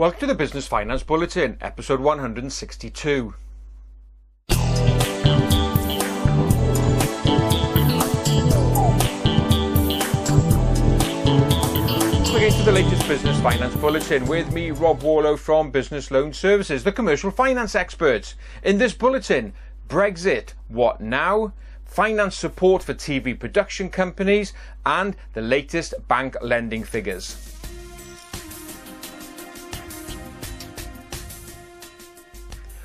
Welcome to the Business Finance Bulletin, episode 162. Begin to the latest Business Finance Bulletin with me, Rob Warlow from Business Loan Services, the commercial finance experts. In this bulletin, Brexit, what now? Finance support for TV production companies, and the latest bank lending figures.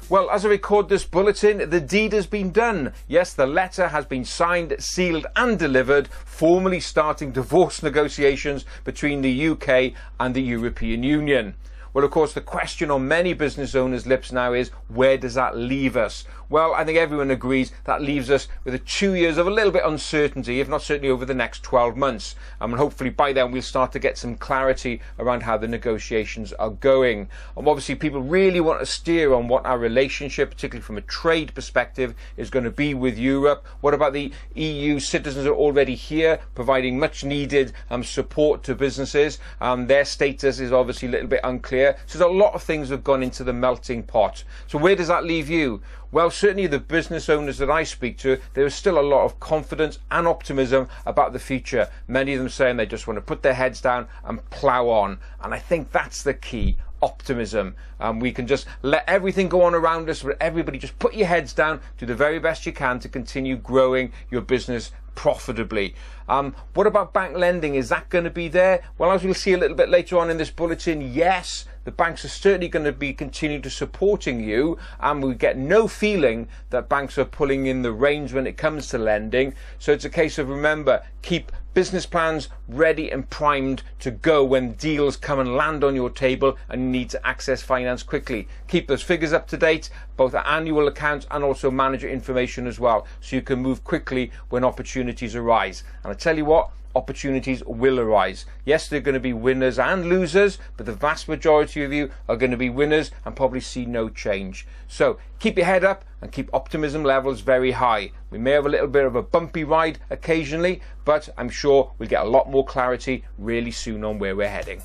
Well, as I record this bulletin, the deed has been done. Yes, the letter has been signed, sealed, and delivered, formally starting divorce negotiations between the UK and the European Union. Well, of course, the question on many business owners' lips now is where does that leave us? Well, I think everyone agrees that leaves us with a two years of a little bit uncertainty, if not certainly over the next 12 months. Um, and hopefully by then we'll start to get some clarity around how the negotiations are going. And obviously, people really want to steer on what our relationship, particularly from a trade perspective, is going to be with Europe. What about the EU citizens who are already here, providing much needed um, support to businesses? Um, their status is obviously a little bit unclear here. So there's a lot of things have gone into the melting pot. So where does that leave you? Well, certainly the business owners that I speak to, there is still a lot of confidence and optimism about the future. Many of them saying they just want to put their heads down and plough on. And I think that's the key optimism. Um, we can just let everything go on around us, but everybody just put your heads down, do the very best you can to continue growing your business profitably. Um, what about bank lending? Is that going to be there? Well, as we'll see a little bit later on in this bulletin, yes, the banks are certainly going to be continuing to supporting you, and we get no feeling that banks are pulling in the reins when it comes to lending. So it's a case of remember, keep business plans ready and primed to go when deals come and land on your table and you need to access finance quickly. Keep those figures up to date, both annual accounts and also manager information as well, so you can move quickly when opportunities arise. And I tell you what, opportunities will arise. Yes, there are going to be winners and losers, but the vast majority of you are going to be winners and probably see no change. So keep your head up and keep optimism levels very high. We may have a little bit of a bumpy ride occasionally, but I'm sure we'll get a lot more clarity really soon on where we're heading.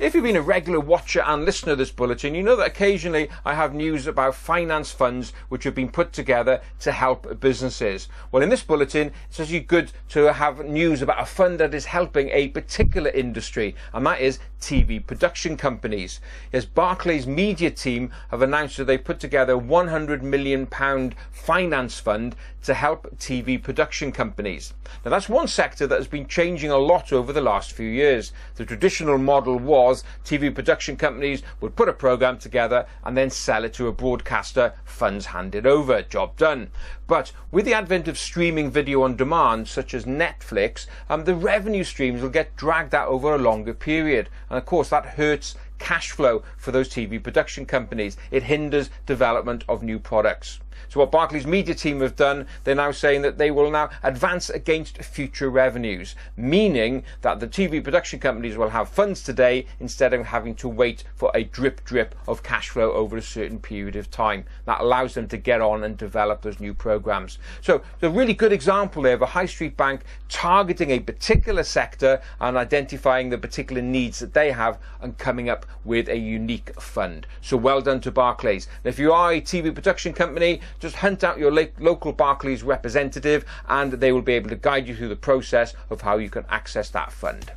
If you've been a regular watcher and listener of this bulletin, you know that occasionally I have news about finance funds which have been put together to help businesses. Well, in this bulletin, it's actually good to have news about a fund that is helping a particular industry, and that is TV production companies. Yes, Barclays media team have announced that they put together a 100 million pound finance fund to help TV production companies. Now that's one sector that has been changing a lot over the last few years. The traditional model was TV production companies would put a program together and then sell it to a broadcaster, funds handed over, job done. But with the advent of streaming video on demand, such as Netflix, um, the revenue streams will get dragged out over a longer period. And of course, that hurts cash flow for those TV production companies. It hinders development of new products. So what Barclays media team have done, they're now saying that they will now advance against future revenues, meaning that the TV production companies will have funds today instead of having to wait for a drip drip of cash flow over a certain period of time. That allows them to get on and develop those new programs. So a really good example there of a high street bank targeting a particular sector and identifying the particular needs that they have and coming up with a unique fund. So well done to Barclays. And if you are a TV production company, just hunt out your local Barclays representative and they will be able to guide you through the process of how you can access that fund.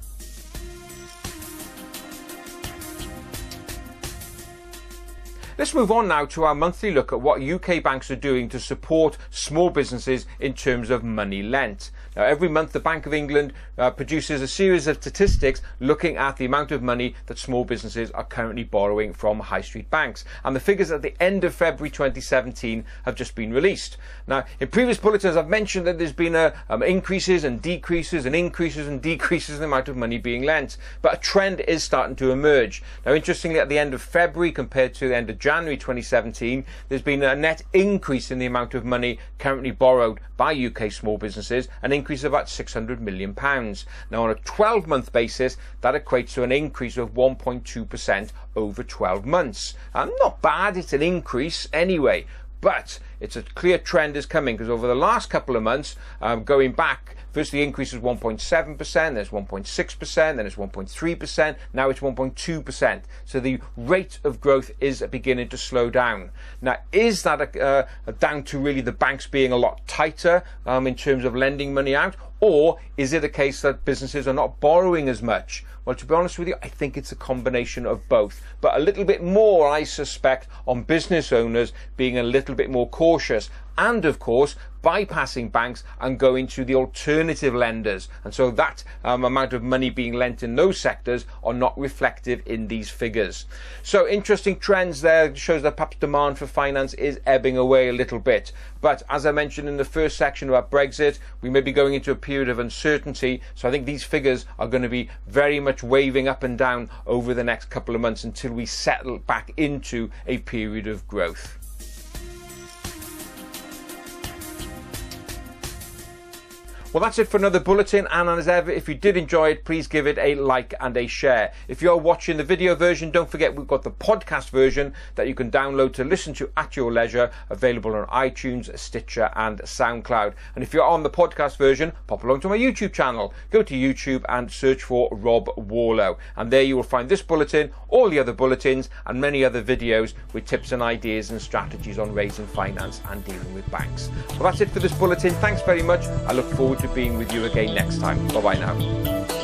Let's move on now to our monthly look at what UK banks are doing to support small businesses in terms of money lent. Now, every month, the Bank of England uh, produces a series of statistics looking at the amount of money that small businesses are currently borrowing from high street banks. And the figures at the end of February 2017 have just been released. Now, in previous bulletins, I've mentioned that there's been uh, um, increases and decreases and increases and decreases in the amount of money being lent. But a trend is starting to emerge. Now, interestingly, at the end of February compared to the end of January 2017, there's been a net increase in the amount of money currently borrowed by UK small businesses, an increase of about £600 million. Now, on a 12 month basis, that equates to an increase of 1.2% over 12 months. And not bad, it's an increase anyway. But it's a clear trend is coming because over the last couple of months, um, going back, first the increase was 1.7%, then it's 1.6%, then it's 1.3%, now it's 1.2%. So the rate of growth is beginning to slow down. Now, is that a, uh, down to really the banks being a lot tighter um, in terms of lending money out, or is it a case that businesses are not borrowing as much? Well, to be honest with you, I think it's a combination of both, but a little bit more, I suspect, on business owners being a little bit more cautious. And of course, bypassing banks and going to the alternative lenders. And so that um, amount of money being lent in those sectors are not reflective in these figures. So interesting trends there shows that perhaps demand for finance is ebbing away a little bit. But as I mentioned in the first section about Brexit, we may be going into a period of uncertainty. So I think these figures are going to be very much waving up and down over the next couple of months until we settle back into a period of growth. Well, that's it for another bulletin. And as ever, if you did enjoy it, please give it a like and a share. If you're watching the video version, don't forget we've got the podcast version that you can download to listen to at your leisure, available on iTunes, Stitcher, and SoundCloud. And if you're on the podcast version, pop along to my YouTube channel. Go to YouTube and search for Rob Warlow. And there you will find this bulletin, all the other bulletins, and many other videos with tips and ideas and strategies on raising finance and dealing with banks. Well, that's it for this bulletin. Thanks very much. I look forward to being with you again next time. Bye bye now.